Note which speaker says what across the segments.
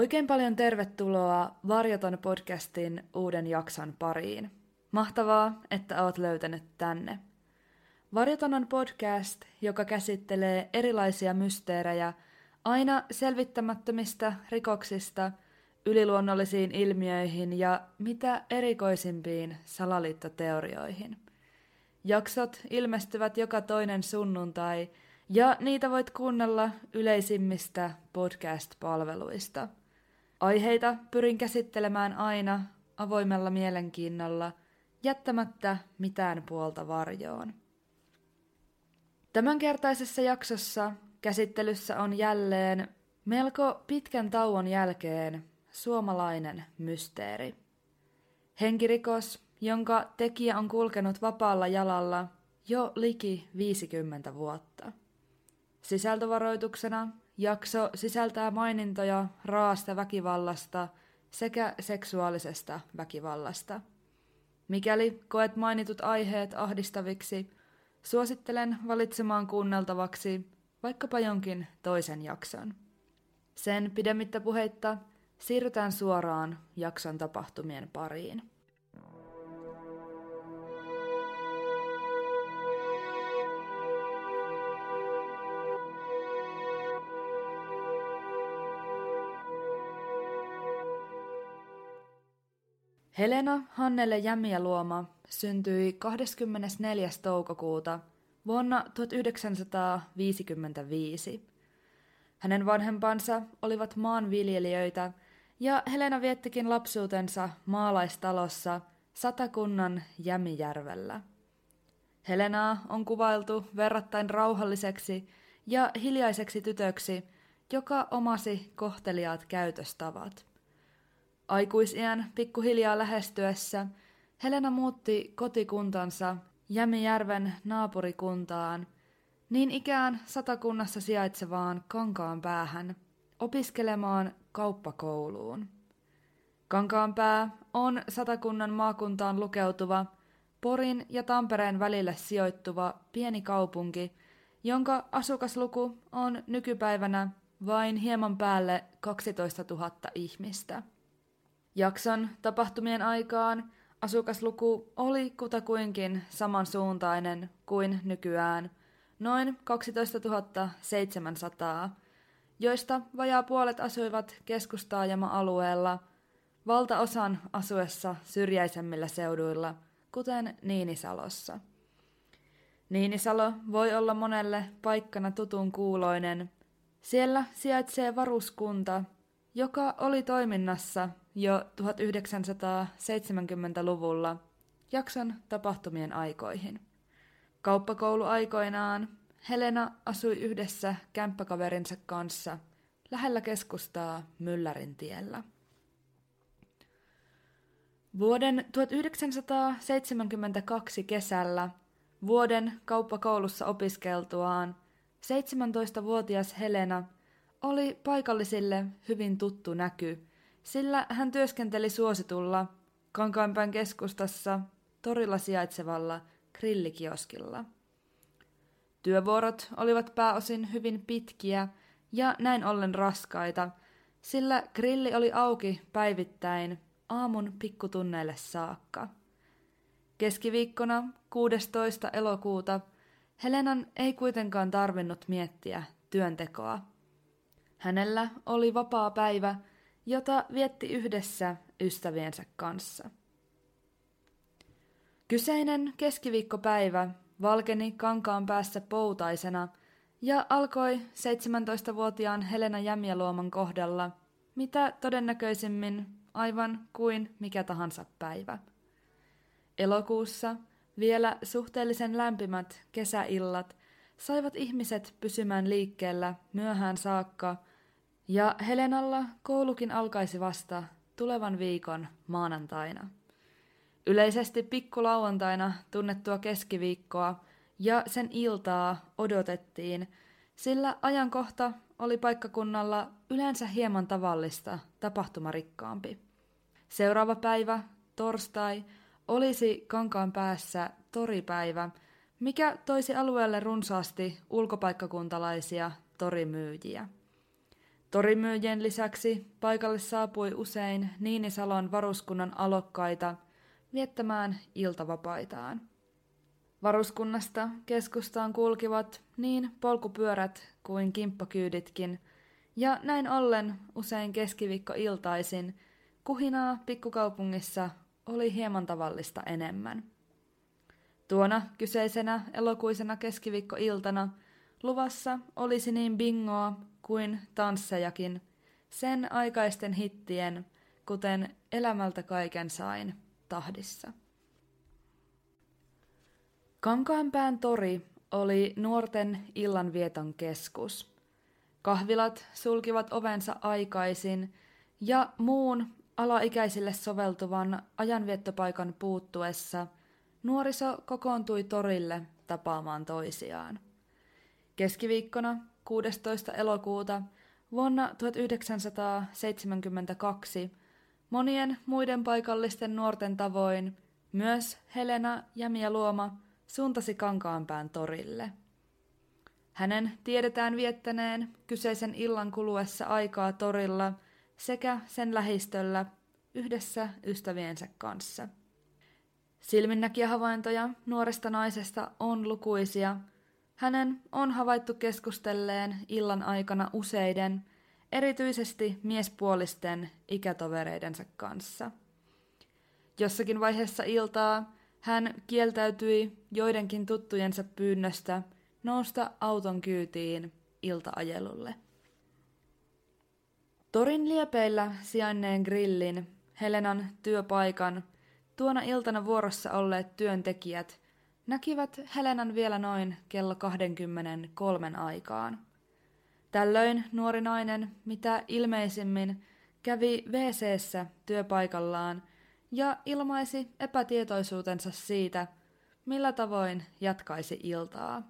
Speaker 1: Oikein paljon tervetuloa Varjoton podcastin uuden jakson pariin. Mahtavaa, että oot löytänyt tänne. Varjoton on podcast, joka käsittelee erilaisia mysteerejä aina selvittämättömistä rikoksista, yliluonnollisiin ilmiöihin ja mitä erikoisimpiin salaliittoteorioihin. Jaksot ilmestyvät joka toinen sunnuntai ja niitä voit kuunnella yleisimmistä podcast-palveluista – Aiheita pyrin käsittelemään aina avoimella mielenkiinnolla, jättämättä mitään puolta varjoon. Tämänkertaisessa jaksossa käsittelyssä on jälleen melko pitkän tauon jälkeen suomalainen mysteeri. Henkirikos, jonka tekijä on kulkenut vapaalla jalalla jo liki 50 vuotta. Sisältövaroituksena Jakso sisältää mainintoja raasta väkivallasta sekä seksuaalisesta väkivallasta. Mikäli koet mainitut aiheet ahdistaviksi, suosittelen valitsemaan kuunneltavaksi vaikkapa jonkin toisen jakson. Sen pidemmittä puheitta siirrytään suoraan jakson tapahtumien pariin. Helena Hannele Jämiäluoma syntyi 24. toukokuuta vuonna 1955. Hänen vanhempansa olivat maanviljelijöitä ja Helena viettikin lapsuutensa maalaistalossa Satakunnan Jämijärvellä. Helenaa on kuvailtu verrattain rauhalliseksi ja hiljaiseksi tytöksi, joka omasi kohteliaat käytöstavat – Aikuisiän pikkuhiljaa lähestyessä Helena muutti kotikuntansa Jämijärven naapurikuntaan, niin ikään satakunnassa sijaitsevaan Kankaan päähän, opiskelemaan kauppakouluun. Kankaanpää on satakunnan maakuntaan lukeutuva, Porin ja Tampereen välille sijoittuva pieni kaupunki, jonka asukasluku on nykypäivänä vain hieman päälle 12 000 ihmistä. Jakson tapahtumien aikaan asukasluku oli kutakuinkin samansuuntainen kuin nykyään, noin 12 700, joista vajaa puolet asuivat keskustaajama-alueella, valtaosan asuessa syrjäisemmillä seuduilla, kuten Niinisalossa. Niinisalo voi olla monelle paikkana tutun kuuloinen. Siellä sijaitsee varuskunta, joka oli toiminnassa jo 1970-luvulla jakson tapahtumien aikoihin. Kauppakouluaikoinaan Helena asui yhdessä kämppäkaverinsa kanssa lähellä keskustaa Myllärin tiellä. Vuoden 1972 kesällä vuoden kauppakoulussa opiskeltuaan 17-vuotias Helena oli paikallisille hyvin tuttu näky – sillä hän työskenteli suositulla Kankaanpään keskustassa torilla sijaitsevalla grillikioskilla. Työvuorot olivat pääosin hyvin pitkiä ja näin ollen raskaita, sillä grilli oli auki päivittäin aamun pikkutunneille saakka. Keskiviikkona 16. elokuuta Helenan ei kuitenkaan tarvinnut miettiä työntekoa. Hänellä oli vapaa päivä – jota vietti yhdessä ystäviensä kanssa. Kyseinen keskiviikkopäivä valkeni kankaan päässä poutaisena ja alkoi 17-vuotiaan Helena Jämjäluoman kohdalla, mitä todennäköisimmin aivan kuin mikä tahansa päivä. Elokuussa vielä suhteellisen lämpimät kesäillat saivat ihmiset pysymään liikkeellä myöhään saakka – ja Helenalla koulukin alkaisi vasta tulevan viikon maanantaina. Yleisesti pikkulauantaina tunnettua keskiviikkoa ja sen iltaa odotettiin, sillä ajankohta oli paikkakunnalla yleensä hieman tavallista tapahtumarikkaampi. Seuraava päivä, torstai, olisi kankaan päässä toripäivä, mikä toisi alueelle runsaasti ulkopaikkakuntalaisia torimyyjiä. Torimyyjien lisäksi paikalle saapui usein Niinisalon varuskunnan alokkaita viettämään iltavapaitaan. Varuskunnasta keskustaan kulkivat niin polkupyörät kuin kimppakyyditkin, ja näin ollen usein keskiviikko-iltaisin kuhinaa pikkukaupungissa oli hieman tavallista enemmän. Tuona kyseisenä elokuisena keskiviikkoiltana luvassa olisi niin bingoa kuin tanssejakin, sen aikaisten hittien, kuten Elämältä kaiken sain, tahdissa. Kankaanpään tori oli nuorten illanvieton keskus. Kahvilat sulkivat ovensa aikaisin ja muun alaikäisille soveltuvan ajanviettopaikan puuttuessa nuoriso kokoontui torille tapaamaan toisiaan. Keskiviikkona 16. elokuuta vuonna 1972 monien muiden paikallisten nuorten tavoin myös Helena ja Mia Luoma suuntasi Kankaanpään torille. Hänen tiedetään viettäneen kyseisen illan kuluessa aikaa torilla sekä sen lähistöllä yhdessä ystäviensä kanssa. Silminnäkijähavaintoja nuoresta naisesta on lukuisia. Hänen on havaittu keskustelleen illan aikana useiden, erityisesti miespuolisten ikätovereidensa kanssa. Jossakin vaiheessa iltaa hän kieltäytyi joidenkin tuttujensa pyynnöstä nousta auton kyytiin iltaajelulle. Torin liepeillä sijainneen grillin, Helenan työpaikan, tuona iltana vuorossa olleet työntekijät näkivät Helenan vielä noin kello 23 aikaan. Tällöin nuori nainen, mitä ilmeisimmin, kävi wc työpaikallaan ja ilmaisi epätietoisuutensa siitä, millä tavoin jatkaisi iltaa.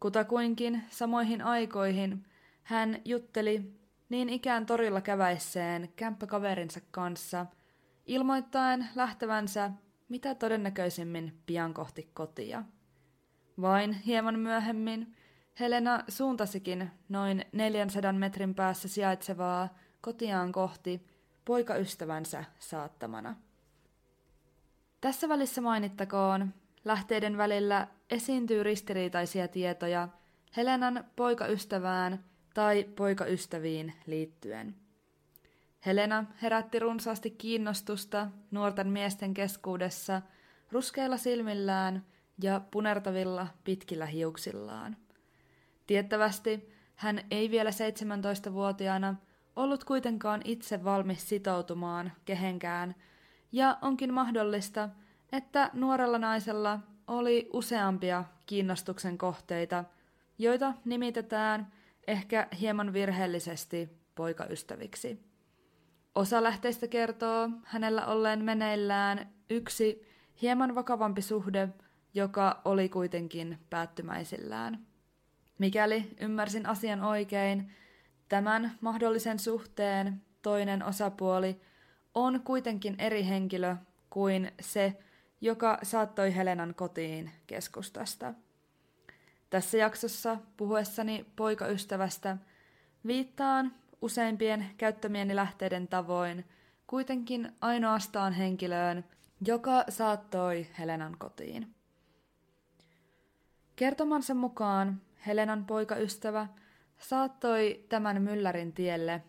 Speaker 1: Kutakuinkin samoihin aikoihin hän jutteli niin ikään torilla käväisseen kämppäkaverinsa kanssa, ilmoittaen lähtevänsä mitä todennäköisimmin pian kohti kotia. Vain hieman myöhemmin Helena suuntasikin noin 400 metrin päässä sijaitsevaa kotiaan kohti poikaystävänsä saattamana. Tässä välissä mainittakoon, lähteiden välillä esiintyy ristiriitaisia tietoja Helenan poikaystävään tai poikaystäviin liittyen. Helena herätti runsaasti kiinnostusta nuorten miesten keskuudessa ruskeilla silmillään ja punertavilla pitkillä hiuksillaan. Tiettävästi hän ei vielä 17-vuotiaana ollut kuitenkaan itse valmis sitoutumaan kehenkään – ja onkin mahdollista, että nuorella naisella oli useampia kiinnostuksen kohteita, joita nimitetään ehkä hieman virheellisesti poikaystäviksi. Osa lähteistä kertoo hänellä olleen meneillään yksi hieman vakavampi suhde, joka oli kuitenkin päättymäisillään. Mikäli ymmärsin asian oikein, tämän mahdollisen suhteen toinen osapuoli – on kuitenkin eri henkilö kuin se, joka saattoi Helenan kotiin keskustasta. Tässä jaksossa puhuessani poikaystävästä viittaan useimpien käyttämieni lähteiden tavoin kuitenkin ainoastaan henkilöön, joka saattoi Helenan kotiin. Kertomansa mukaan Helenan poikaystävä saattoi tämän myllärin tielle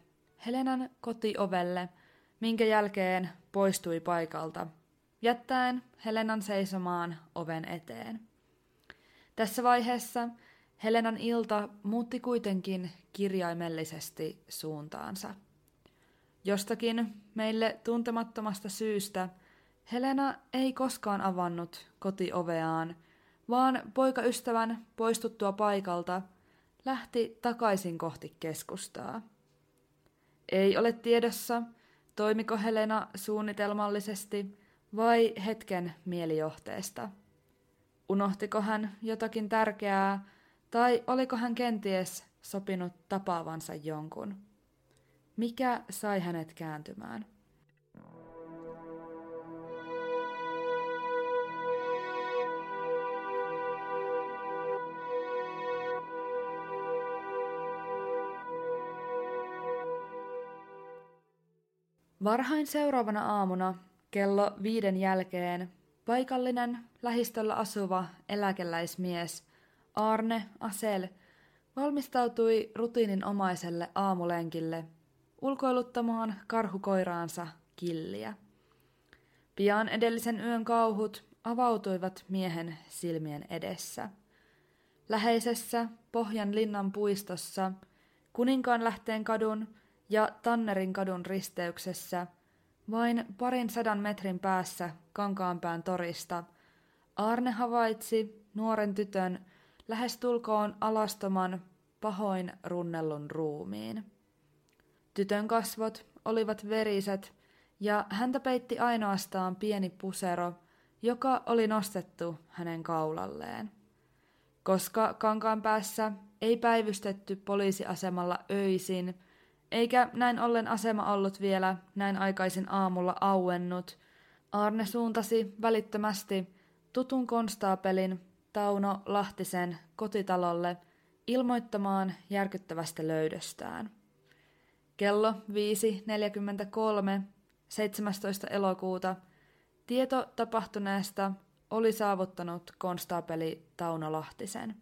Speaker 1: Helenan kotiovelle – minkä jälkeen poistui paikalta, jättäen Helenan seisomaan oven eteen. Tässä vaiheessa Helenan ilta muutti kuitenkin kirjaimellisesti suuntaansa. Jostakin meille tuntemattomasta syystä Helena ei koskaan avannut kotioveaan, vaan poikaystävän poistuttua paikalta lähti takaisin kohti keskustaa. Ei ole tiedossa, Toimiko Helena suunnitelmallisesti vai hetken mielijohteesta? Unohtiko hän jotakin tärkeää tai oliko hän kenties sopinut tapaavansa jonkun? Mikä sai hänet kääntymään? Varhain seuraavana aamuna kello viiden jälkeen paikallinen lähistöllä asuva eläkeläismies Arne Asel valmistautui rutiininomaiselle aamulenkille ulkoiluttamaan karhukoiraansa killiä. Pian edellisen yön kauhut avautuivat miehen silmien edessä. Läheisessä Pohjan linnan puistossa, Kuninkaan lähteen kadun ja Tannerin kadun risteyksessä, vain parin sadan metrin päässä Kankaanpään torista, Arne havaitsi nuoren tytön lähestulkoon alastoman, pahoin runnellun ruumiin. Tytön kasvot olivat veriset ja häntä peitti ainoastaan pieni pusero, joka oli nostettu hänen kaulalleen. Koska kankaan päässä ei päivystetty poliisiasemalla öisin, eikä näin ollen asema ollut vielä näin aikaisin aamulla auennut, Arne suuntasi välittömästi tutun konstaapelin Tauno Lahtisen kotitalolle ilmoittamaan järkyttävästä löydöstään. Kello 5.43 17. elokuuta tieto tapahtuneesta oli saavuttanut konstaapeli Tauno Lahtisen.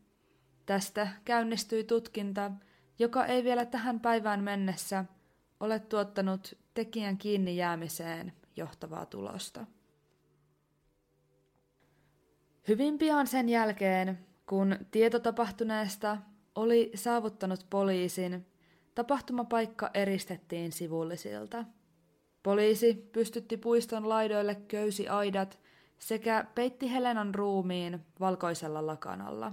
Speaker 1: Tästä käynnistyi tutkinta, joka ei vielä tähän päivään mennessä ole tuottanut tekijän kiinni jäämiseen johtavaa tulosta. Hyvin pian sen jälkeen, kun tieto tapahtuneesta oli saavuttanut poliisin, tapahtumapaikka eristettiin sivullisilta. Poliisi pystytti puiston laidoille köysiaidat sekä peitti Helenan ruumiin valkoisella lakanalla.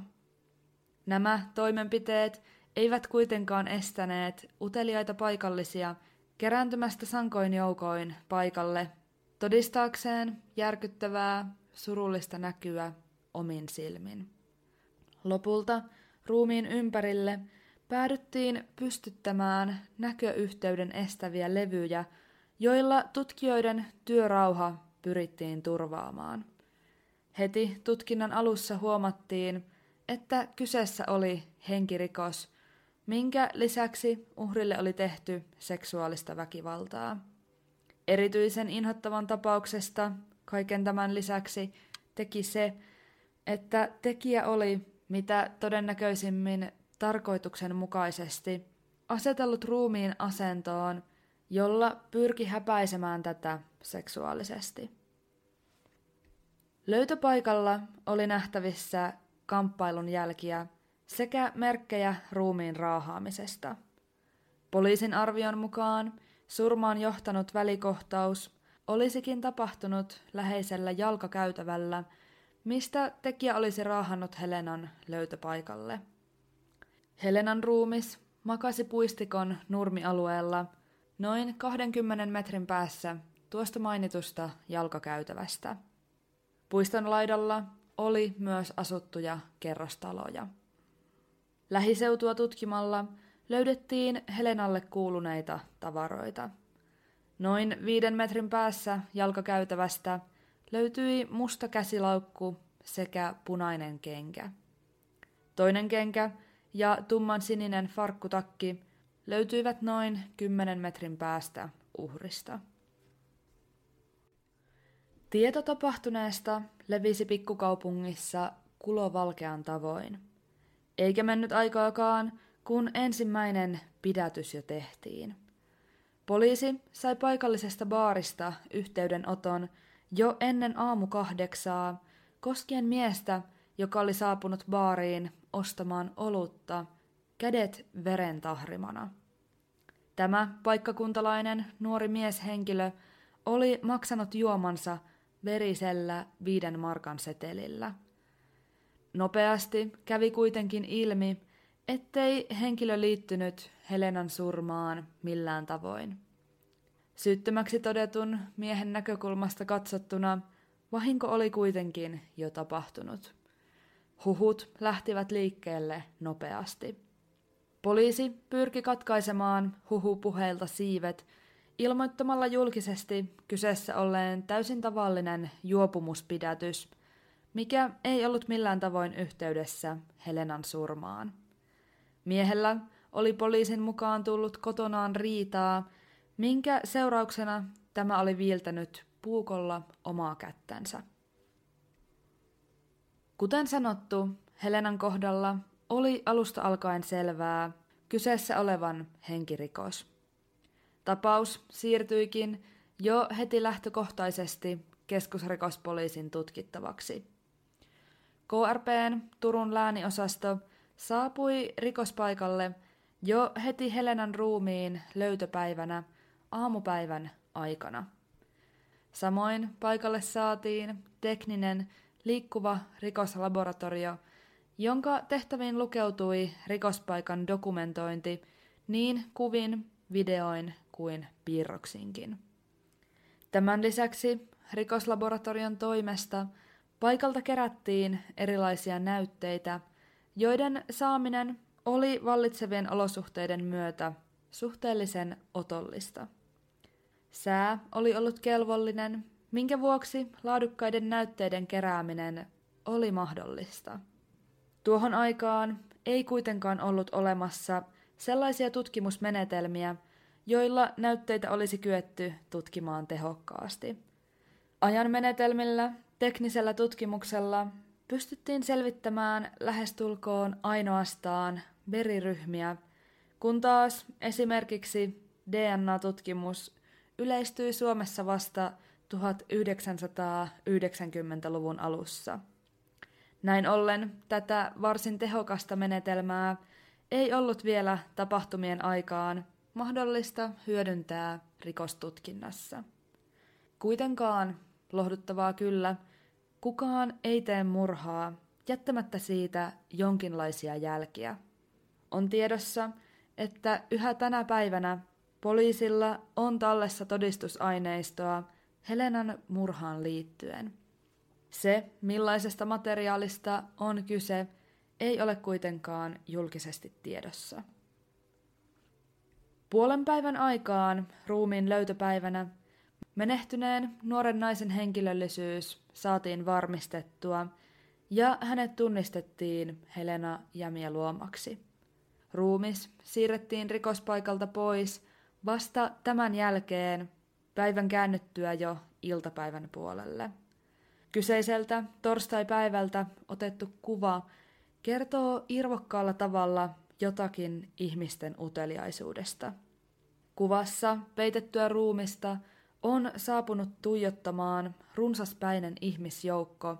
Speaker 1: Nämä toimenpiteet eivät kuitenkaan estäneet uteliaita paikallisia kerääntymästä sankoin joukoin paikalle todistaakseen järkyttävää, surullista näkyä omin silmin. Lopulta ruumiin ympärille päädyttiin pystyttämään näköyhteyden estäviä levyjä, joilla tutkijoiden työrauha pyrittiin turvaamaan. Heti tutkinnan alussa huomattiin, että kyseessä oli henkirikos, minkä lisäksi uhrille oli tehty seksuaalista väkivaltaa. Erityisen inhottavan tapauksesta kaiken tämän lisäksi teki se, että tekijä oli mitä todennäköisimmin tarkoituksenmukaisesti asetellut ruumiin asentoon, jolla pyrki häpäisemään tätä seksuaalisesti. Löytöpaikalla oli nähtävissä kamppailun jälkiä sekä merkkejä ruumiin raahaamisesta. Poliisin arvion mukaan surmaan johtanut välikohtaus olisikin tapahtunut läheisellä jalkakäytävällä, mistä tekijä olisi raahannut Helenan löytöpaikalle. Helenan ruumis makasi puistikon nurmialueella noin 20 metrin päässä tuosta mainitusta jalkakäytävästä. Puiston laidalla oli myös asuttuja kerrostaloja. Lähiseutua tutkimalla löydettiin Helenalle kuuluneita tavaroita. Noin viiden metrin päässä jalkakäytävästä löytyi musta käsilaukku sekä punainen kenkä. Toinen kenkä ja tumman sininen farkkutakki löytyivät noin kymmenen metrin päästä uhrista. Tieto tapahtuneesta levisi pikkukaupungissa kulovalkean tavoin. Eikä mennyt aikaakaan, kun ensimmäinen pidätys jo tehtiin. Poliisi sai paikallisesta baarista yhteydenoton jo ennen aamu kahdeksaa koskien miestä, joka oli saapunut baariin ostamaan olutta, kädet veren tahrimana. Tämä paikkakuntalainen nuori mieshenkilö oli maksanut juomansa verisellä viiden markan setelillä. Nopeasti kävi kuitenkin ilmi, ettei henkilö liittynyt Helenan surmaan millään tavoin. Syyttömäksi todetun miehen näkökulmasta katsottuna vahinko oli kuitenkin jo tapahtunut. Huhut lähtivät liikkeelle nopeasti. Poliisi pyrki katkaisemaan huhupuheilta siivet ilmoittamalla julkisesti kyseessä olleen täysin tavallinen juopumuspidätys, mikä ei ollut millään tavoin yhteydessä Helenan surmaan. Miehellä oli poliisin mukaan tullut kotonaan riitaa, minkä seurauksena tämä oli viiltänyt puukolla omaa kättänsä. Kuten sanottu, Helenan kohdalla oli alusta alkaen selvää kyseessä olevan henkirikos. Tapaus siirtyikin jo heti lähtökohtaisesti keskusrikospoliisin tutkittavaksi. KRPn Turun lääniosasto saapui rikospaikalle jo heti Helenan ruumiin löytöpäivänä aamupäivän aikana. Samoin paikalle saatiin tekninen liikkuva rikoslaboratorio, jonka tehtäviin lukeutui rikospaikan dokumentointi niin kuvin, videoin kuin piirroksinkin. Tämän lisäksi rikoslaboratorion toimesta paikalta kerättiin erilaisia näytteitä, joiden saaminen oli vallitsevien olosuhteiden myötä suhteellisen otollista. Sää oli ollut kelvollinen, minkä vuoksi laadukkaiden näytteiden kerääminen oli mahdollista. Tuohon aikaan ei kuitenkaan ollut olemassa sellaisia tutkimusmenetelmiä, joilla näytteitä olisi kyetty tutkimaan tehokkaasti. Ajan menetelmillä, teknisellä tutkimuksella pystyttiin selvittämään lähestulkoon ainoastaan veriryhmiä, kun taas esimerkiksi DNA-tutkimus yleistyi Suomessa vasta 1990-luvun alussa. Näin ollen tätä varsin tehokasta menetelmää ei ollut vielä tapahtumien aikaan mahdollista hyödyntää rikostutkinnassa. Kuitenkaan, lohduttavaa kyllä, kukaan ei tee murhaa jättämättä siitä jonkinlaisia jälkiä. On tiedossa, että yhä tänä päivänä poliisilla on tallessa todistusaineistoa Helenan murhaan liittyen. Se, millaisesta materiaalista on kyse, ei ole kuitenkaan julkisesti tiedossa. Puolen päivän aikaan ruumiin löytöpäivänä menehtyneen nuoren naisen henkilöllisyys saatiin varmistettua ja hänet tunnistettiin Helena Jämiä luomaksi. Ruumis siirrettiin rikospaikalta pois vasta tämän jälkeen päivän käännyttyä jo iltapäivän puolelle. Kyseiseltä torstai-päivältä otettu kuva kertoo irvokkaalla tavalla jotakin ihmisten uteliaisuudesta. Kuvassa peitettyä ruumista on saapunut tuijottamaan runsaspäinen ihmisjoukko,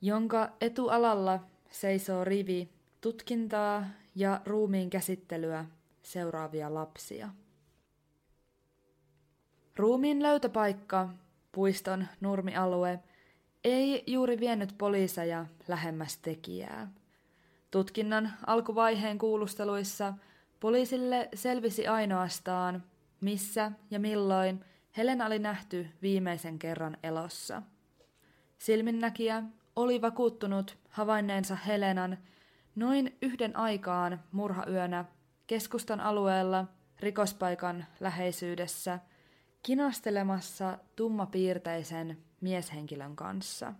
Speaker 1: jonka etualalla seisoo rivi tutkintaa ja ruumiin käsittelyä seuraavia lapsia. Ruumiin löytöpaikka, puiston nurmialue, ei juuri vienyt poliiseja lähemmäs tekijää. Tutkinnan alkuvaiheen kuulusteluissa poliisille selvisi ainoastaan, missä ja milloin Helena oli nähty viimeisen kerran elossa. Silminnäkijä oli vakuuttunut havainneensa Helenan noin yhden aikaan murhayönä keskustan alueella rikospaikan läheisyydessä kinastelemassa tummapiirteisen mieshenkilön kanssa.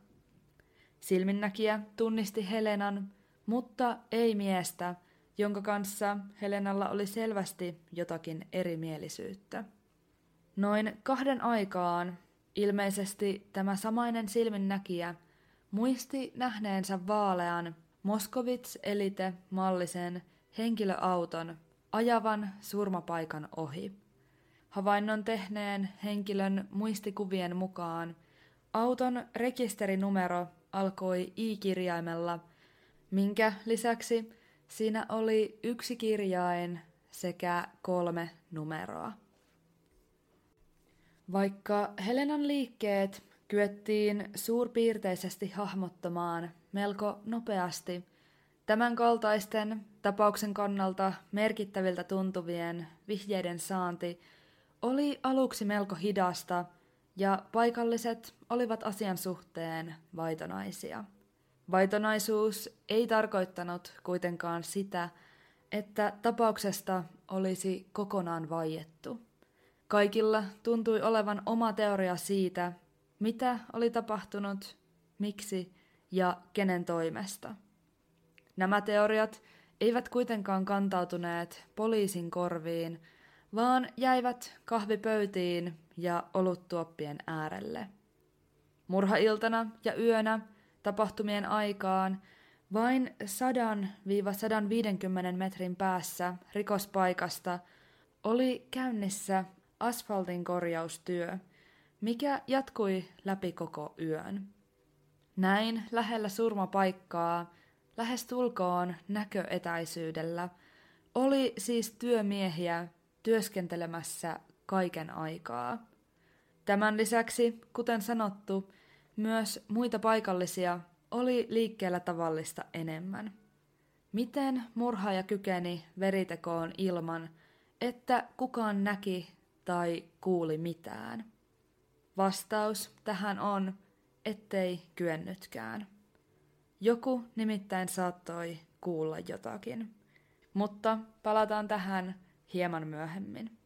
Speaker 1: Silminnäkijä tunnisti Helenan, mutta ei miestä, jonka kanssa Helenalla oli selvästi jotakin erimielisyyttä. Noin kahden aikaan ilmeisesti tämä samainen silminnäkijä muisti nähneensä vaalean Moskovits Elite mallisen henkilöauton ajavan surmapaikan ohi. Havainnon tehneen henkilön muistikuvien mukaan auton rekisterinumero alkoi I-kirjaimella, minkä lisäksi siinä oli yksi kirjain sekä kolme numeroa. Vaikka Helenan liikkeet kyettiin suurpiirteisesti hahmottamaan melko nopeasti, tämän kaltaisten tapauksen kannalta merkittäviltä tuntuvien vihjeiden saanti oli aluksi melko hidasta ja paikalliset olivat asian suhteen vaitonaisia. Vaitonaisuus ei tarkoittanut kuitenkaan sitä, että tapauksesta olisi kokonaan vaiettu. Kaikilla tuntui olevan oma teoria siitä, mitä oli tapahtunut, miksi ja kenen toimesta. Nämä teoriat eivät kuitenkaan kantautuneet poliisin korviin, vaan jäivät kahvipöytiin ja oluttuoppien äärelle. Murhailtana ja yönä tapahtumien aikaan vain 100-150 metrin päässä rikospaikasta oli käynnissä asfaltin korjaustyö, mikä jatkui läpi koko yön. Näin lähellä surmapaikkaa, lähes tulkoon näköetäisyydellä, oli siis työmiehiä työskentelemässä kaiken aikaa. Tämän lisäksi, kuten sanottu, myös muita paikallisia oli liikkeellä tavallista enemmän. Miten murhaaja kykeni veritekoon ilman, että kukaan näki tai kuuli mitään? Vastaus tähän on, ettei kyennytkään. Joku nimittäin saattoi kuulla jotakin. Mutta palataan tähän hieman myöhemmin.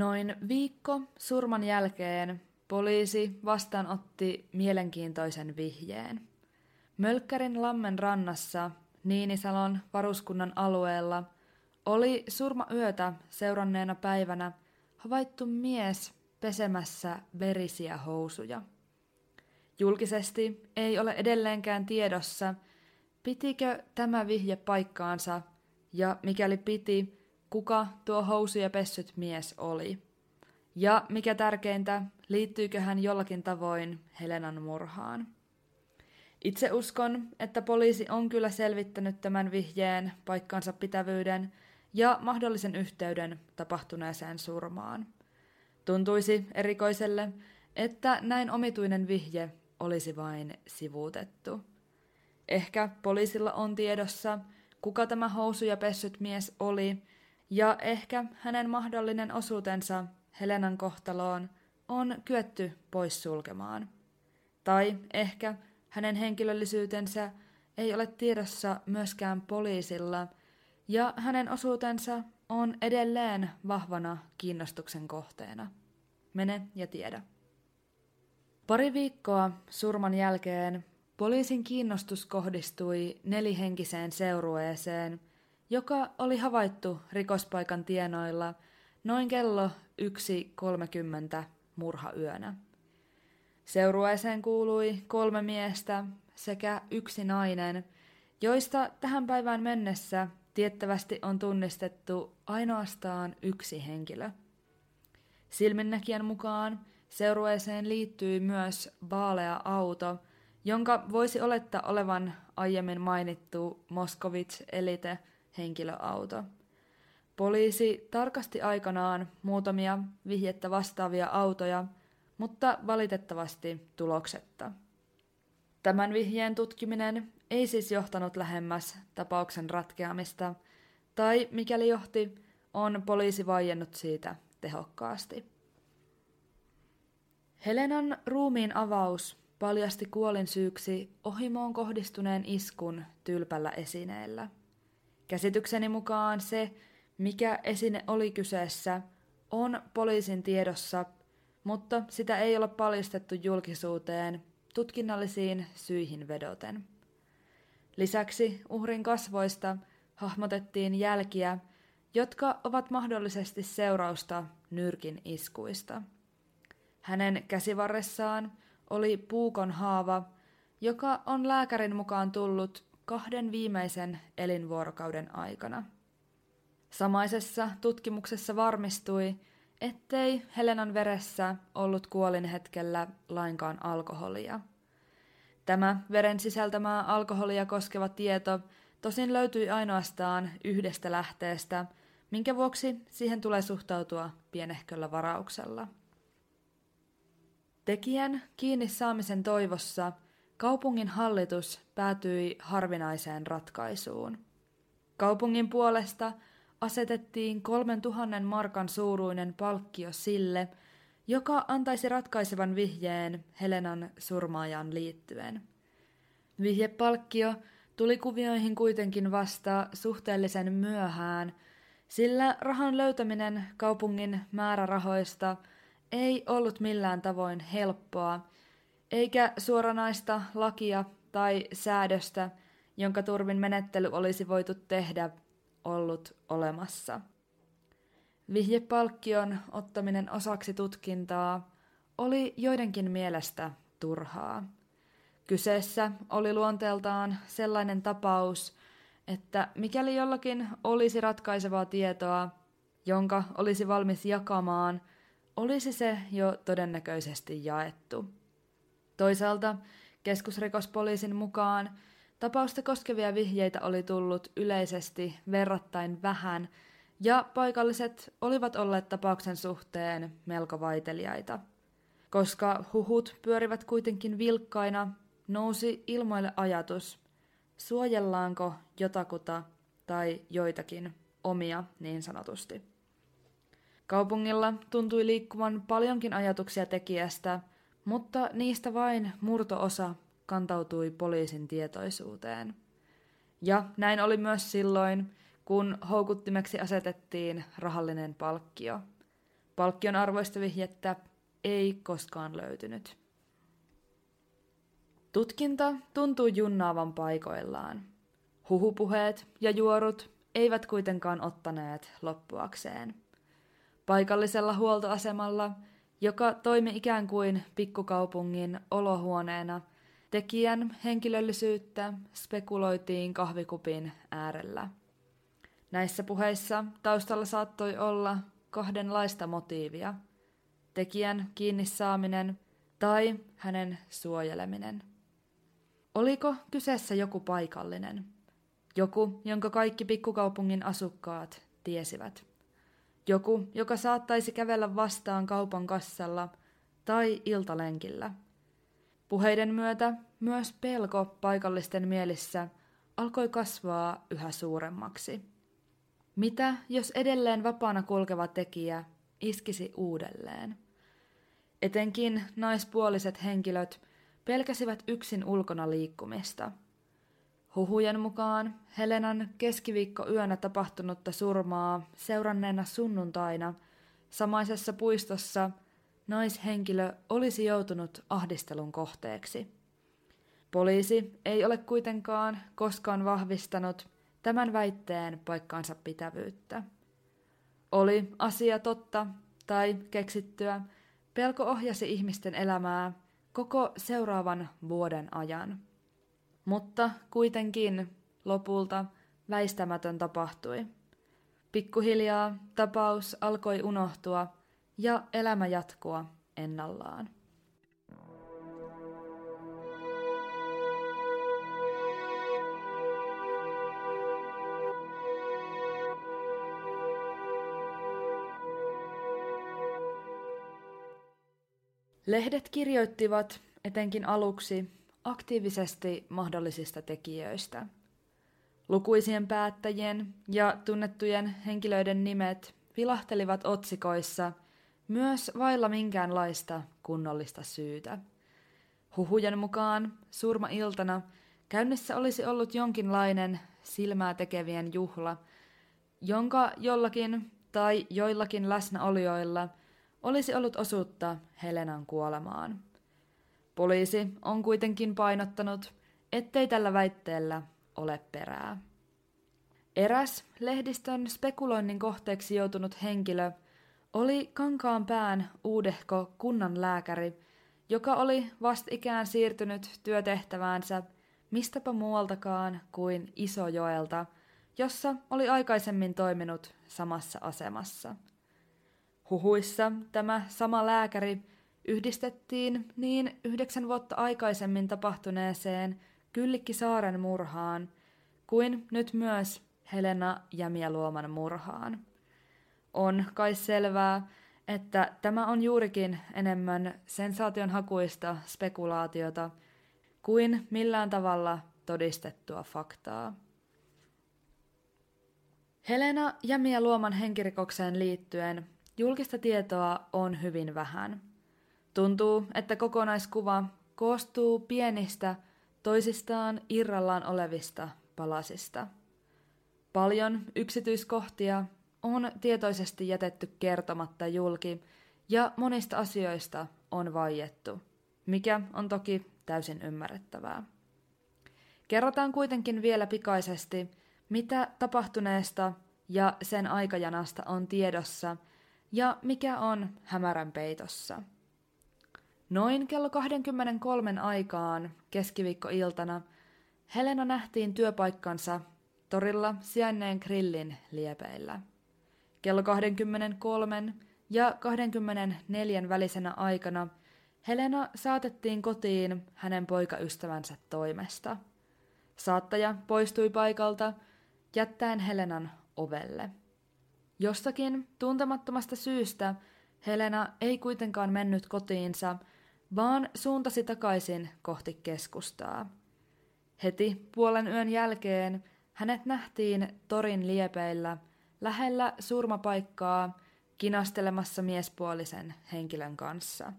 Speaker 1: Noin viikko surman jälkeen poliisi vastaanotti mielenkiintoisen vihjeen. Mölkkärin lammen rannassa Niinisalon varuskunnan alueella oli surma yötä seuranneena päivänä havaittu mies pesemässä verisiä housuja. Julkisesti ei ole edelleenkään tiedossa, pitikö tämä vihje paikkaansa ja mikäli piti, kuka tuo housuja pessyt mies oli. Ja mikä tärkeintä, liittyykö hän jollakin tavoin Helenan murhaan. Itse uskon, että poliisi on kyllä selvittänyt tämän vihjeen paikkansa pitävyyden ja mahdollisen yhteyden tapahtuneeseen surmaan. Tuntuisi erikoiselle, että näin omituinen vihje olisi vain sivuutettu. Ehkä poliisilla on tiedossa, kuka tämä housuja pessyt mies oli, ja ehkä hänen mahdollinen osuutensa Helenan kohtaloon on kyetty poissulkemaan. Tai ehkä hänen henkilöllisyytensä ei ole tiedossa myöskään poliisilla, ja hänen osuutensa on edelleen vahvana kiinnostuksen kohteena. Mene ja tiedä. Pari viikkoa surman jälkeen poliisin kiinnostus kohdistui nelihenkiseen seurueeseen – joka oli havaittu rikospaikan tienoilla noin kello 1.30 murhayönä. Seurueeseen kuului kolme miestä sekä yksi nainen, joista tähän päivään mennessä tiettävästi on tunnistettu ainoastaan yksi henkilö. Silminnäkijän mukaan seurueeseen liittyy myös vaalea auto, jonka voisi olettaa olevan aiemmin mainittu Moskovits Elite – henkilöauto. Poliisi tarkasti aikanaan muutamia vihjettä vastaavia autoja, mutta valitettavasti tuloksetta. Tämän vihjeen tutkiminen ei siis johtanut lähemmäs tapauksen ratkeamista, tai mikäli johti, on poliisi vaiennut siitä tehokkaasti. Helenan ruumiin avaus paljasti kuolin syyksi ohimoon kohdistuneen iskun tylpällä esineellä – Käsitykseni mukaan se, mikä esine oli kyseessä, on poliisin tiedossa, mutta sitä ei ole paljastettu julkisuuteen tutkinnallisiin syihin vedoten. Lisäksi uhrin kasvoista hahmotettiin jälkiä, jotka ovat mahdollisesti seurausta nyrkin iskuista. Hänen käsivarressaan oli puukon haava, joka on lääkärin mukaan tullut kahden viimeisen elinvuorokauden aikana. Samaisessa tutkimuksessa varmistui, ettei Helenan veressä ollut kuolin hetkellä lainkaan alkoholia. Tämä veren sisältämää alkoholia koskeva tieto tosin löytyi ainoastaan yhdestä lähteestä, minkä vuoksi siihen tulee suhtautua pienehköllä varauksella. Tekijän kiinni saamisen toivossa – Kaupungin hallitus päätyi harvinaiseen ratkaisuun. Kaupungin puolesta asetettiin 3000 markan suuruinen palkkio sille, joka antaisi ratkaisevan vihjeen Helenan surmaajaan liittyen. Vihjepalkkio tuli kuvioihin kuitenkin vasta suhteellisen myöhään, sillä rahan löytäminen kaupungin määrärahoista ei ollut millään tavoin helppoa, eikä suoranaista lakia tai säädöstä, jonka turvin menettely olisi voitu tehdä, ollut olemassa. Vihjepalkkion ottaminen osaksi tutkintaa oli joidenkin mielestä turhaa. Kyseessä oli luonteeltaan sellainen tapaus, että mikäli jollakin olisi ratkaisevaa tietoa, jonka olisi valmis jakamaan, olisi se jo todennäköisesti jaettu. Toisaalta keskusrikospoliisin mukaan tapausta koskevia vihjeitä oli tullut yleisesti verrattain vähän, ja paikalliset olivat olleet tapauksen suhteen melko vaiteliaita. Koska huhut pyörivät kuitenkin vilkkaina, nousi ilmoille ajatus, suojellaanko jotakuta tai joitakin omia niin sanotusti. Kaupungilla tuntui liikkuvan paljonkin ajatuksia tekijästä, mutta niistä vain murtoosa kantautui poliisin tietoisuuteen. Ja näin oli myös silloin, kun houkuttimeksi asetettiin rahallinen palkkio. Palkkion arvoista vihjettä ei koskaan löytynyt. Tutkinta tuntui junnaavan paikoillaan. Huhupuheet ja juorut eivät kuitenkaan ottaneet loppuakseen. Paikallisella huoltoasemalla, joka toimi ikään kuin pikkukaupungin olohuoneena, tekijän henkilöllisyyttä spekuloitiin kahvikupin äärellä. Näissä puheissa taustalla saattoi olla kahdenlaista motiivia. Tekijän kiinni saaminen tai hänen suojeleminen. Oliko kyseessä joku paikallinen? Joku, jonka kaikki pikkukaupungin asukkaat tiesivät. Joku, joka saattaisi kävellä vastaan kaupan kassalla tai iltalenkillä. Puheiden myötä myös pelko paikallisten mielissä alkoi kasvaa yhä suuremmaksi. Mitä, jos edelleen vapaana kulkeva tekijä iskisi uudelleen? Etenkin naispuoliset henkilöt pelkäsivät yksin ulkona liikkumista. Huhujen mukaan Helenan keskiviikko-yönä tapahtunutta surmaa seuranneena sunnuntaina samaisessa puistossa naishenkilö olisi joutunut ahdistelun kohteeksi. Poliisi ei ole kuitenkaan koskaan vahvistanut tämän väitteen paikkaansa pitävyyttä. Oli asia totta tai keksittyä, pelko ohjasi ihmisten elämää koko seuraavan vuoden ajan. Mutta kuitenkin lopulta väistämätön tapahtui. Pikkuhiljaa tapaus alkoi unohtua ja elämä jatkua ennallaan. Lehdet kirjoittivat etenkin aluksi aktiivisesti mahdollisista tekijöistä. Lukuisien päättäjien ja tunnettujen henkilöiden nimet vilahtelivat otsikoissa myös vailla minkäänlaista kunnollista syytä. Huhujen mukaan surma-iltana käynnissä olisi ollut jonkinlainen silmää tekevien juhla, jonka jollakin tai joillakin läsnäolijoilla – olisi ollut osuutta Helenan kuolemaan. Poliisi on kuitenkin painottanut, ettei tällä väitteellä ole perää. Eräs lehdistön spekuloinnin kohteeksi joutunut henkilö oli Kankaanpään uudehko kunnanlääkäri, joka oli vastikään siirtynyt työtehtäväänsä mistäpä muualtakaan kuin Isojoelta, jossa oli aikaisemmin toiminut samassa asemassa – Huhuissa tämä sama lääkäri yhdistettiin niin yhdeksän vuotta aikaisemmin tapahtuneeseen Kyllikki Saaren murhaan kuin nyt myös Helena Jämiäluoman murhaan. On kai selvää, että tämä on juurikin enemmän sensaationhakuista spekulaatiota kuin millään tavalla todistettua faktaa. Helena Jämiä-Luoman henkirikokseen liittyen Julkista tietoa on hyvin vähän. Tuntuu, että kokonaiskuva koostuu pienistä, toisistaan irrallaan olevista palasista. Paljon yksityiskohtia on tietoisesti jätetty kertomatta julki, ja monista asioista on vaiettu, mikä on toki täysin ymmärrettävää. Kerrotaan kuitenkin vielä pikaisesti, mitä tapahtuneesta ja sen aikajanasta on tiedossa ja mikä on hämärän peitossa. Noin kello 23 aikaan keskiviikkoiltana Helena nähtiin työpaikkansa torilla sijainneen grillin liepeillä. Kello 23 ja 24 välisenä aikana Helena saatettiin kotiin hänen poikaystävänsä toimesta. Saattaja poistui paikalta jättäen Helenan ovelle. Jostakin tuntemattomasta syystä Helena ei kuitenkaan mennyt kotiinsa, vaan suuntasi takaisin kohti keskustaa. Heti puolen yön jälkeen hänet nähtiin torin liepeillä lähellä surmapaikkaa kinastelemassa miespuolisen henkilön kanssa.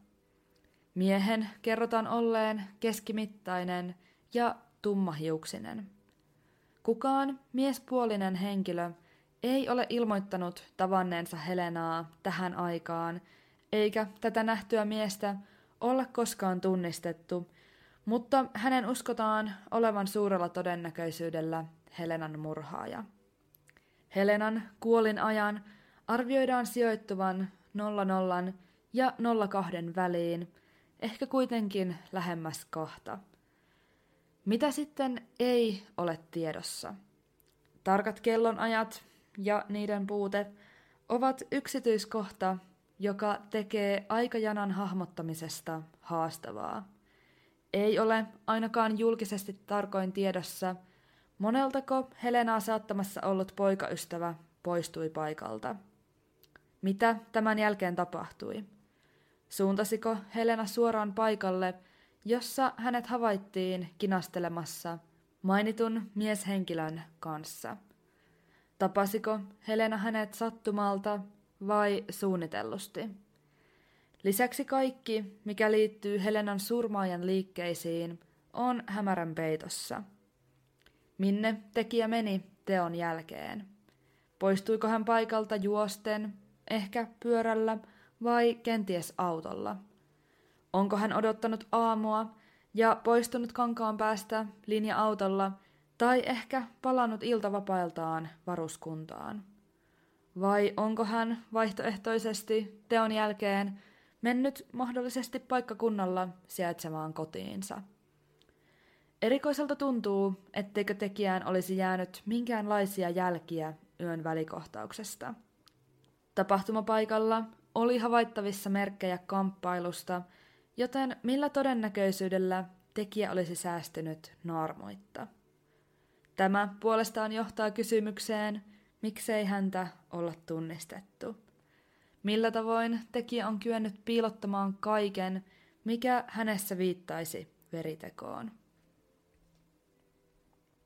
Speaker 1: Miehen kerrotaan olleen keskimittainen ja tummahiuksinen. Kukaan miespuolinen henkilö ei ole ilmoittanut tavanneensa Helenaa tähän aikaan, eikä tätä nähtyä miestä olla koskaan tunnistettu, mutta hänen uskotaan olevan suurella todennäköisyydellä Helenan murhaaja. Helenan kuolin ajan arvioidaan sijoittuvan 00 ja 02 väliin, ehkä kuitenkin lähemmäs kahta. Mitä sitten ei ole tiedossa? Tarkat kellonajat ja niiden puute ovat yksityiskohta, joka tekee aikajanan hahmottamisesta haastavaa. Ei ole ainakaan julkisesti tarkoin tiedossa, moneltako Helenaa saattamassa ollut poikaystävä poistui paikalta. Mitä tämän jälkeen tapahtui? Suuntasiko Helena suoraan paikalle, jossa hänet havaittiin kinastelemassa mainitun mieshenkilön kanssa? Tapasiko Helena hänet sattumalta vai suunnitellusti? Lisäksi kaikki, mikä liittyy Helenan surmaajan liikkeisiin, on hämärän peitossa. Minne tekijä meni teon jälkeen? Poistuiko hän paikalta juosten, ehkä pyörällä vai kenties autolla? Onko hän odottanut aamua ja poistunut kankaan päästä linja-autolla tai ehkä palannut iltavapailtaan varuskuntaan? Vai onko hän vaihtoehtoisesti teon jälkeen mennyt mahdollisesti paikkakunnalla sijaitsevaan kotiinsa? Erikoiselta tuntuu, etteikö tekijään olisi jäänyt minkäänlaisia jälkiä yön välikohtauksesta. Tapahtumapaikalla oli havaittavissa merkkejä kamppailusta, joten millä todennäköisyydellä tekijä olisi säästynyt naarmoitta? Tämä puolestaan johtaa kysymykseen, miksei häntä olla tunnistettu. Millä tavoin tekijä on kyennyt piilottamaan kaiken, mikä hänessä viittaisi veritekoon?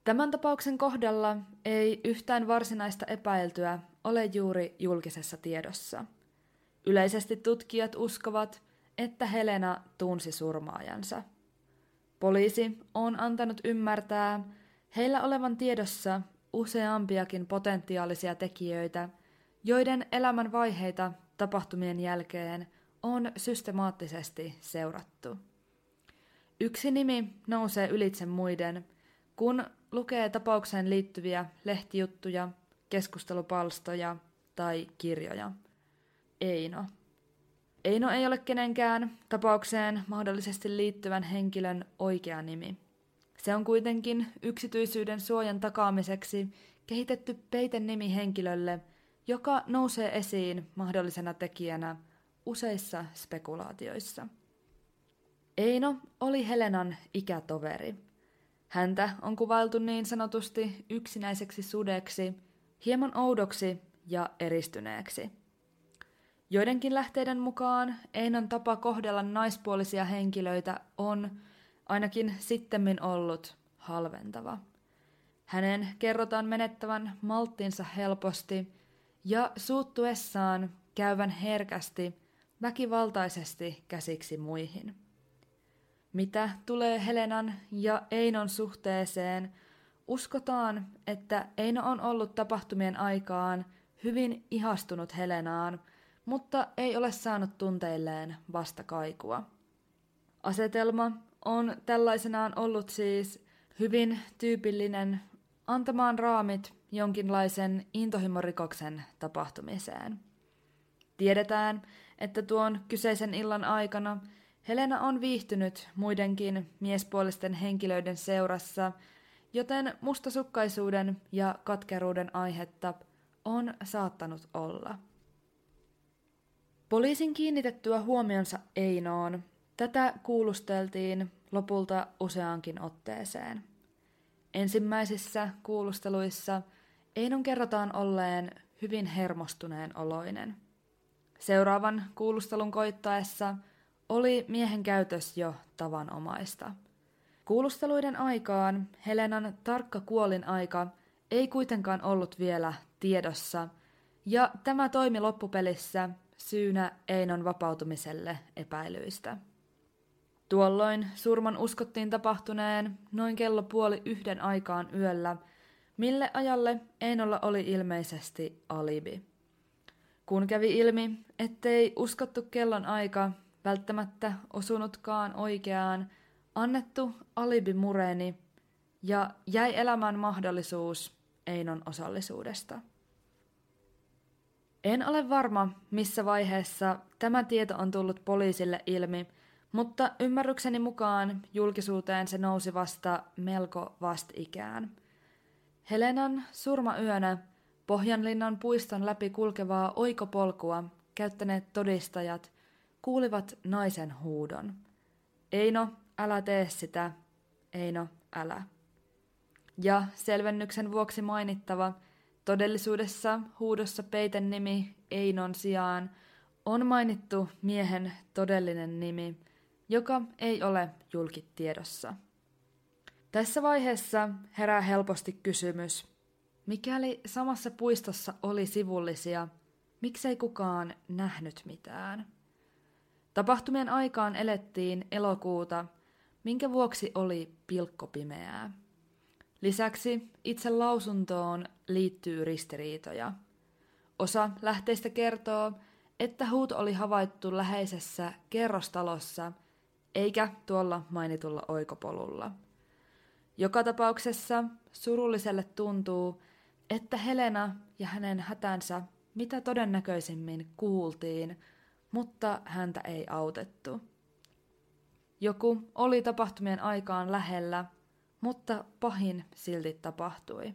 Speaker 1: Tämän tapauksen kohdalla ei yhtään varsinaista epäiltyä ole juuri julkisessa tiedossa. Yleisesti tutkijat uskovat, että Helena tunsi surmaajansa. Poliisi on antanut ymmärtää heillä olevan tiedossa useampiakin potentiaalisia tekijöitä, joiden elämän vaiheita tapahtumien jälkeen on systemaattisesti seurattu. Yksi nimi nousee ylitse muiden, kun lukee tapaukseen liittyviä lehtijuttuja, keskustelupalstoja tai kirjoja. Eino. Eino ei ole kenenkään tapaukseen mahdollisesti liittyvän henkilön oikea nimi. Se on kuitenkin yksityisyyden suojan takaamiseksi kehitetty peitenimi henkilölle, joka nousee esiin mahdollisena tekijänä useissa spekulaatioissa. Eino oli Helenan ikätoveri. Häntä on kuvailtu niin sanotusti yksinäiseksi sudeksi, hieman oudoksi ja eristyneeksi. Joidenkin lähteiden mukaan Einon tapa kohdella naispuolisia henkilöitä on, ainakin sittemmin ollut, halventava. Hänen kerrotaan menettävän malttinsa helposti ja suuttuessaan käyvän herkästi, väkivaltaisesti käsiksi muihin. Mitä tulee Helenan ja Einon suhteeseen, uskotaan, että Eino on ollut tapahtumien aikaan hyvin ihastunut Helenaan, mutta ei ole saanut tunteilleen vastakaikua. Asetelma on tällaisenaan ollut siis hyvin tyypillinen antamaan raamit jonkinlaisen intohimorikoksen tapahtumiseen. Tiedetään, että tuon kyseisen illan aikana Helena on viihtynyt muidenkin miespuolisten henkilöiden seurassa, joten mustasukkaisuuden ja katkeruuden aihetta on saattanut olla. Poliisin kiinnitettyä huomionsa Einoon tätä kuulusteltiin lopulta useaankin otteeseen. Ensimmäisissä kuulusteluissa Einon kerrotaan olleen hyvin hermostuneen oloinen. Seuraavan kuulustelun koittaessa oli miehen käytös jo tavanomaista. Kuulusteluiden aikaan Helenan tarkka kuolin aika ei kuitenkaan ollut vielä tiedossa, ja tämä toimi loppupelissä syynä Einon vapautumiselle epäilyistä. Tuolloin surman uskottiin tapahtuneen noin kello puoli yhden aikaan yöllä, mille ajalle Einolla oli ilmeisesti alibi. Kun kävi ilmi, ettei uskottu kellon aika välttämättä osunutkaan oikeaan, annettu alibi mureni ja jäi elämään mahdollisuus Einon osallisuudesta. En ole varma, missä vaiheessa tämä tieto on tullut poliisille ilmi, mutta ymmärrykseni mukaan julkisuuteen se nousi vasta melko vastikään. Helenan surmayönä Pohjanlinnan puiston läpi kulkevaa oikopolkua käyttäneet todistajat kuulivat naisen huudon. Eino, älä tee sitä. Eino, älä. Ja selvennyksen vuoksi mainittava, todellisuudessa huudossa peiten nimi Einon sijaan on mainittu miehen todellinen nimi, joka ei ole julkitiedossa. Tässä vaiheessa herää helposti kysymys, mikäli samassa puistossa oli sivullisia, miksei kukaan nähnyt mitään? Tapahtumien aikaan elettiin elokuuta, minkä vuoksi oli pilkkopimeää. Lisäksi itse lausuntoon liittyy ristiriitoja. Osa lähteistä kertoo, että huut oli havaittu läheisessä kerrostalossa, eikä tuolla mainitulla oikopolulla. Joka tapauksessa surulliselle tuntuu, että Helena ja hänen hätänsä mitä todennäköisimmin kuultiin, mutta häntä ei autettu. Joku oli tapahtumien aikaan lähellä, mutta pahin silti tapahtui.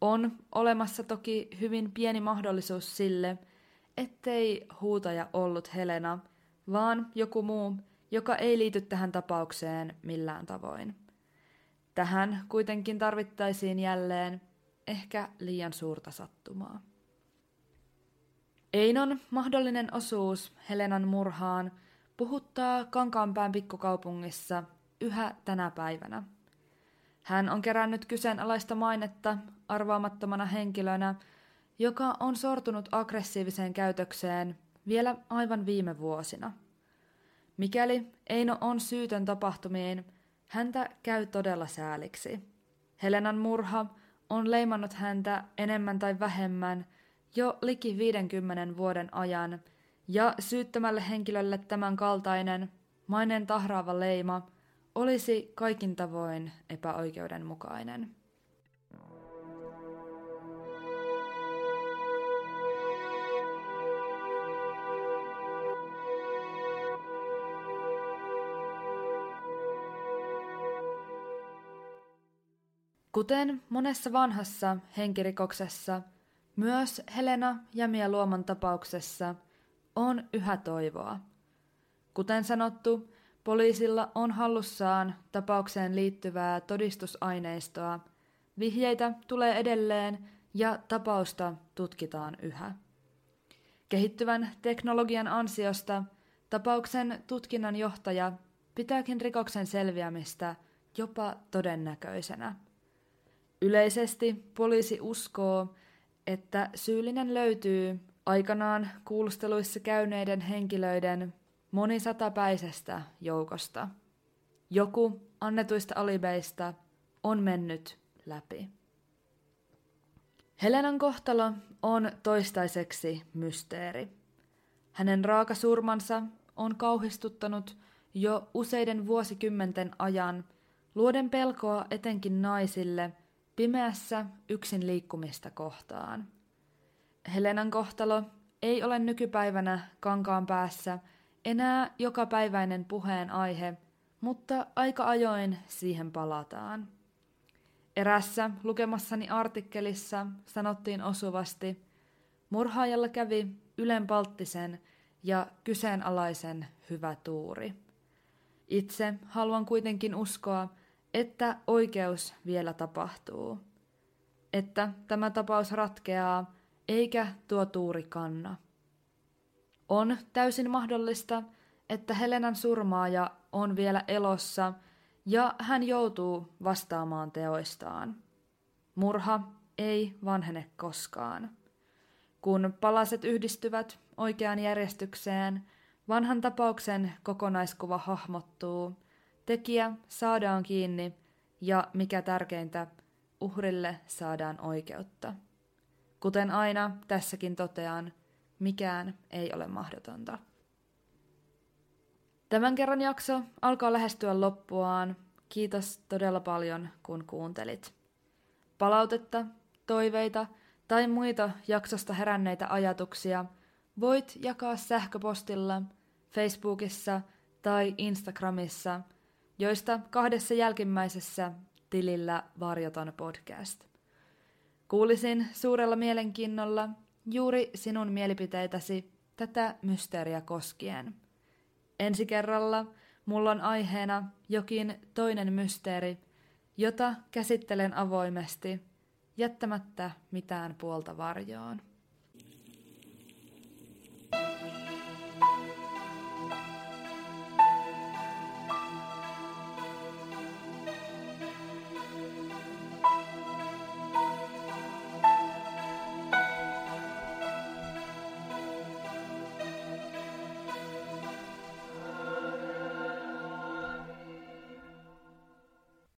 Speaker 1: On olemassa toki hyvin pieni mahdollisuus sille, ettei huutaja ollut Helena, vaan joku muu, joka ei liity tähän tapaukseen millään tavoin. Tähän kuitenkin tarvittaisiin jälleen ehkä liian suurta sattumaa. Einon mahdollinen osuus Helenan murhaan puhuttaa Kankaanpään pikkukaupungissa yhä tänä päivänä. Hän on kerännyt kyseenalaista mainetta arvaamattomana henkilönä, joka on sortunut aggressiiviseen käytökseen vielä aivan viime vuosina. Mikäli Eino on syytön tapahtumiin, häntä käy todella sääliksi. Helenan murha on leimannut häntä enemmän tai vähemmän jo liki 50 vuoden ajan, ja syyttämälle henkilölle tämän kaltainen, mainen tahraava leima olisi kaikin tavoin epäoikeudenmukainen. Kuten monessa vanhassa henkirikoksessa, myös Helena ja Mia Luoman tapauksessa on yhä toivoa. Kuten sanottu, poliisilla on hallussaan tapaukseen liittyvää todistusaineistoa, vihjeitä tulee edelleen ja tapausta tutkitaan yhä. Kehittyvän teknologian ansiosta tapauksen tutkinnan johtaja pitääkin rikoksen selviämistä jopa todennäköisenä. Yleisesti poliisi uskoo, että syyllinen löytyy aikanaan kuulusteluissa käyneiden henkilöiden monisatapäisestä joukosta. Joku annetuista alibeista on mennyt läpi. Helenan kohtalo on toistaiseksi mysteeri. Hänen raaka surmansa on kauhistuttanut jo useiden vuosikymmenten ajan, luoden pelkoa etenkin naisille pimeässä yksin liikkumista kohtaan. Helenan kohtalo ei ole nykypäivänä kankaan päässä enää jokapäiväinen puheen aihe, mutta aika ajoin siihen palataan. Erässä lukemassani artikkelissa sanottiin osuvasti, murhaajalla kävi ylenpalttisen ja kyseenalaisen hyvä tuuri. Itse haluan kuitenkin uskoa, että oikeus vielä tapahtuu. Että tämä tapaus ratkeaa, eikä tuo tuuri kanna. On täysin mahdollista, että Helenan surmaaja on vielä elossa ja hän joutuu vastaamaan teoistaan. Murha ei vanhene koskaan. Kun palaset yhdistyvät oikeaan järjestykseen, vanhan tapauksen kokonaiskuva hahmottuu, tekijä saadaan kiinni ja mikä tärkeintä, uhrille saadaan oikeutta. Kuten aina tässäkin totean, mikään ei ole mahdotonta. Tämän kerran jakso alkaa lähestyä loppuaan. Kiitos todella paljon, kun kuuntelit. Palautetta, toiveita tai muita jaksosta heränneitä ajatuksia voit jakaa sähköpostilla, Facebookissa tai Instagramissa, joista kahdessa jälkimmäisessä tilillä Varjoton podcast. Kuulisin suurella mielenkiinnolla juuri sinun mielipiteitäsi tätä mysteeriä koskien. Ensi kerralla mulla on aiheena jokin toinen mysteeri, jota käsittelen avoimesti, jättämättä mitään puolta varjoon.